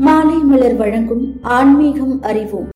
மாலை மலர் வழங்கும் ஆன்மீகம் அறிவோம்.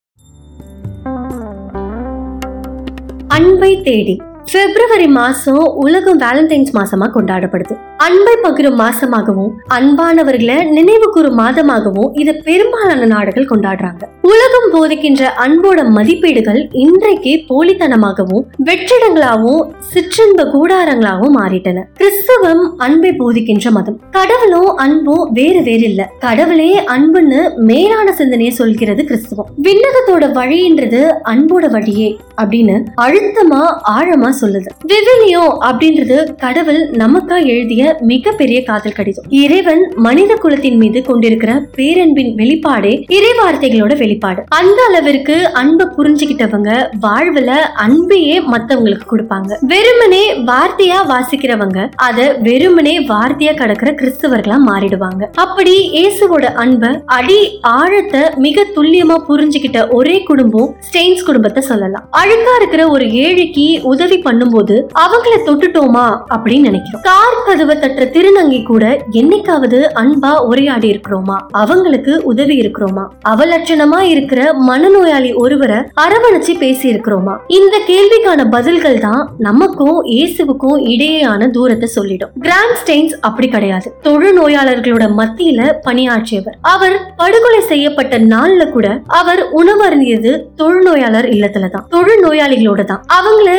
அன்பை தேடி பிப்ரவரி மாசம் உலகம் வேலண்டைன்ஸ் மாசமா கொண்டாடப்படுது. அன்பை பகிரும் மாசமாகவும் அன்பானவர்களை நினைவு கூறும் மாதமாகவும் இதை பெரும்பாலான நாடுகள் கொண்டாடுறாங்க. உலகம் போதிக்கின்ற அன்போட மதிப்பீடுகள் இன்றைக்கு போலித்தனமாகவும் வெற்றிடங்களாகவும் சிற்றின்ப கூடாரங்களாகவும் மாறிட்டன. கிறிஸ்தவம் அன்பை போதிக்கின்ற மதம். கடவுளும் அன்பும் வேறு வேறு இல்ல கடவுளே அன்புன்னு மேலான சிந்தனையை சொல்கிறது கிறிஸ்தவம். விண்ணகத்தோட வழின்றது அன்போட வழியே அப்படின்னு அழுத்தமா ஆழமா சொல்லுது. விவிலியோ அப்படின்றது கடவுள் நமக்கா எழுதிய மிகப்பெரிய காதல் கடிதம். இறைவன் மனித குலத்தின் மீது கொண்டிருக்கிற பேரன்பின் வெளிப்பாடே இறைவார்த்தைகளோட வெளிப்பாடு. அந்த அளவிற்கு அன்பை புரிஞ்சுக்கிட்டவங்க வாழ்வுல அன்பையே மத்தவங்களுக்கு கொடுப்பாங்க. வெறுமனே வார்த்தையா வாசிக்கிறவங்க அத வெறுமனே வார்த்தையா கடக்கிற கிறிஸ்தவர்களா மாறிடுவாங்க. அப்படி இயேசுவோட அன்பை அடி ஆழத்தை மிக துல்லியமா புரிஞ்சுக்கிட்ட ஒரே குடும்பம் ஸ்டெயின்ஸ் குடும்பத்தை சொல்லலாம். அழுக்கா இருக்கிற ஒரு ஏழைக்கு உதவி பண்ணும்போது அவங்கள தொட்டுட்டோமா அப்படின்னு நினைக்கிறோம். கார் கதவை தட்டுற திருநங்கை கூட என்னைக்காவது அன்பா உரையாடி இருக்கிறோமா? அவங்களுக்கு உதவி இருக்கிறோமா? அவலட்சணமா இருக்கிற மனநோயாளி ஒருவரை அரவணைச்சு பேசி இருக்கிறோமா? இந்த கேள்விக்கான பதில்கள் தான் நமக்கும் இயேசுவுக்கும் இடையேயான தூரத்தை சொல்லிடும். கிராண்ட் ஸ்டெயின்ஸ் அப்படி கிடையாது. தொழு நோயாளர்களோட மத்தியில பணியாற்றியவர். அவர் படுகொலை செய்யப்பட்ட நாள்ல கூட அவர் உணவருந்தியது தொழுநோயாளர் இல்லத்துல தான் தொழுநோயாளிகளோட தான் அவங்கள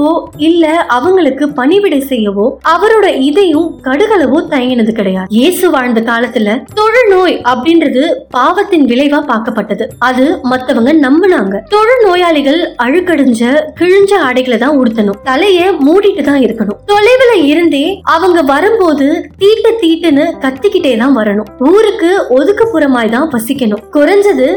தொடவோ இல்ல அவங்களுக்கு பணிவிடை செய்யவோ அவரோட இதையும் கடுகளவோ தயங்கினது கிடையாது. இயேசு வாழ்ந்த காலத்துல தொழுநோய் அப்படின்றது பாவத்தின் விளைவா பார்க்கப்பட்டது. அது மத்தவங்க நம்பினாங்க. தொழுநோயாளிகள் அழுக்கடிஞ்ச கிழிஞ்ச ஆடைகளை தான் உடுத்தணும். தலைய மூடிட்டு தான் இருக்கணும். தொலைவுல இருந்தே அவங்க வரும்போது தீட்டு தீட்டுன்னு கத்திக்கிட்டே தான் வரணும். ஊருக்கு ஒதுக்குப்புறமாய் தான் வசிக்கணும். குறைஞ்சது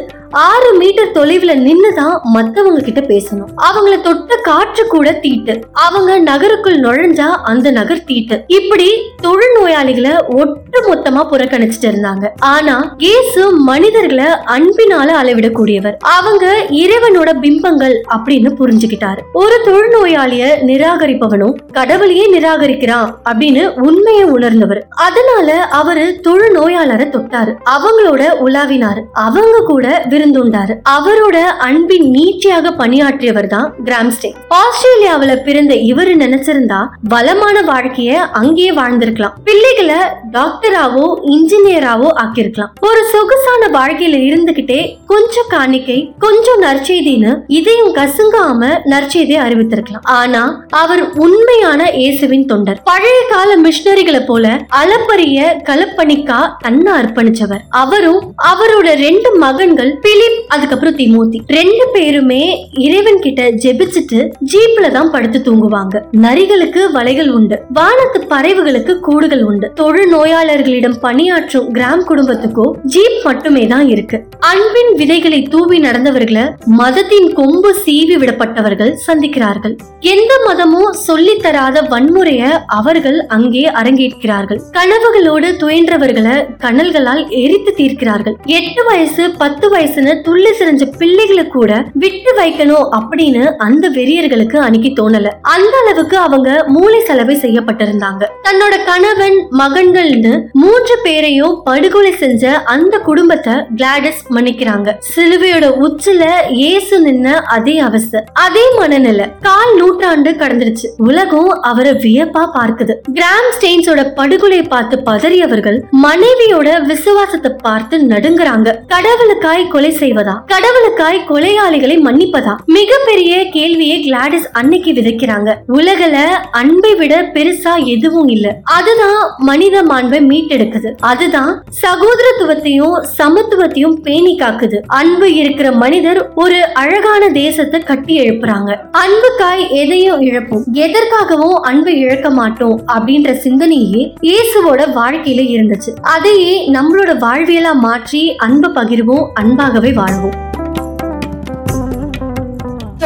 ஆறு மீட்டர் தொலைவுல நின்னுதான் மத்தவங்க கிட்ட பேசணும். அவங்கள தொட்ட காற்று கூட தீட்டு. அவங்க நகருக்குள் நுழைஞ்சா அந்த நகர் தீட்டு. இப்படி தொழுநோயாளிகளை ஒட்டு மொத்தமா புறக்கணிச்சிட்டு இருந்தாங்க. ஆனா இயேசு மனிதர்களை அன்பினால அளவிடக்கூடியவர். அவங்க இறைவனோட பிம்பங்கள் அப்படின்னு புரிஞ்சுக்கிட்டாரு. ஒரு தொழுநோயாளிய நிராகரிப்பவனும் கடவுளையே நிராகரிக்கிறான் அப்படின்னு உண்மையை உணர்ந்தவர். அதனால அவரு தொழுநோயாளரை தொட்டாரு. அவங்களோட உலாவினாரு. அவங்க கூட விருந்துண்டாரு. அவரோட அன்பின் நீட்சியாக பணியாற்றியவர் தான் கிராம்ஸ்டே. ஆஸ்திரேலியாவுல பிறந்த இவரு நினைச்சிருந்தா வளமான வாழ்க்கைய அங்கேயே வாழ்ந்திருக்கலாம். பிள்ளைகளை டாக்டராவோ இன்ஜினியராவோ ஆக்கியிருக்கலாம். ஒரு சொகுசான வாழ்க்கையில இருந்துகிட்டே கொஞ்சம் காணிக்கை கொஞ்சம் நற்செய்தின்னு இதையும் கசுங்காம நற்செய்தியை அறிவித்திருக்கலாம். ஆனா அவர் உண்மையான இயேசுவின் தொண்டர். பழைய கால மிஷினரிகளை போல அளப்பரிய கலப்பணிக்கா தன்னை அர்ப்பணிச்சவர். அவரும் அவரோட ரெண்டு மகன்கள் பிலிப் அதுக்கப்புறம் திமோத்தி. ரெண்டு பேருமே இறைவன் கிட்ட ஜெபிச்சுட்டு ஜீப்ல தான் படுத்து தூங்குவாங்க. நரிகளுக்கு வலைகள் உண்டு. வானத்து பறவைகளுக்கு கூடுகள் உண்டு. தொழு நோயாளர்களிடம் பணியாற்றும் கிராம் குடும்பத்துக்கோ ஜீப் மட்டுமே தான் இருக்கு. அன்பின் விதைகளை தூவி நடந்தவர்களை மதத்தின் கொம்பு சீவி விடப்பட்டவர்கள் சந்திக்கிறார்கள். எந்த மதமும் சொல்லி தராத வன்முறைய அவர்கள் அங்கே அரங்கேற்கிறார்கள். கனவுகளோடு துயன்றவர்களை கனல்களால் எரித்து தீர்க்கிறார்கள். எட்டு வயசு பத்து வயசுன்னு துள்ளி சிரிஞ்ச பிள்ளைகளை கூட விட்டு வைக்கணும் அப்படின்னு அந்த வெறியர்களுக்கு அணுகி தோணல. அந்த அளவுக்கு அவங்க மூளை செலவை செய்யப்பட்டிருந்தாங்க. தன்னோட கணவன் மகன்கள்னு மூன்று பேரையும் படுகொலை செஞ்ச அந்த குடும்பத்தை கிளாடிஸ் மன்னிக்கிறாங்க. சிலுவையோட உச்சில ஏசு நின்ன அதே அவஸ்தை. அதே மனநிலை. கால் நூற்றாண்டு கடந்துருச்சு. உலகம் அவரை வியப்பா பார்க்குது. கிராம் ஸ்டெயின்ஸோட படுகொலையை பார்த்து பதறியவர்கள் மனைவியோட விசுவாசத்தை பார்த்து நடுங்குறாங்க. கடவுளுக்காய் கொலை செய்வதா? கடவுளுக்காய் கொலையாளிகளை மன்னிப்பதா? மிகப்பெரிய கேள்வியை கிளாடிஸ் அன்னைக்கு விதைக்கிறாங்க. உலகல அன்பை விட பெருசா எதுவும் இல்ல. அதுதான் மனித மாண்பை மீட்டெடுக்குது. அதுதான் சகோதரத்துவத்தையும் சமத்துவத்தையும் பேணி காக்குது. அன்பு இருக்கிற மனிதர் ஒரு அழகான தேசத்தை கட்டி எழுப்புறாங்க. அன்புக்காய் எதையும் இழப்போம். எதற்காகவும் அன்பை இழக்க மாட்டோம் அப்படின்ற சிந்தனையே இயேசுவோட வாழ்க்கையில இருந்துச்சு. அதையே நம்மளோட வாழ்வியலா மாற்றி அன்பு பகிர்வோம் அன்பாகவே வாழ்வோம்.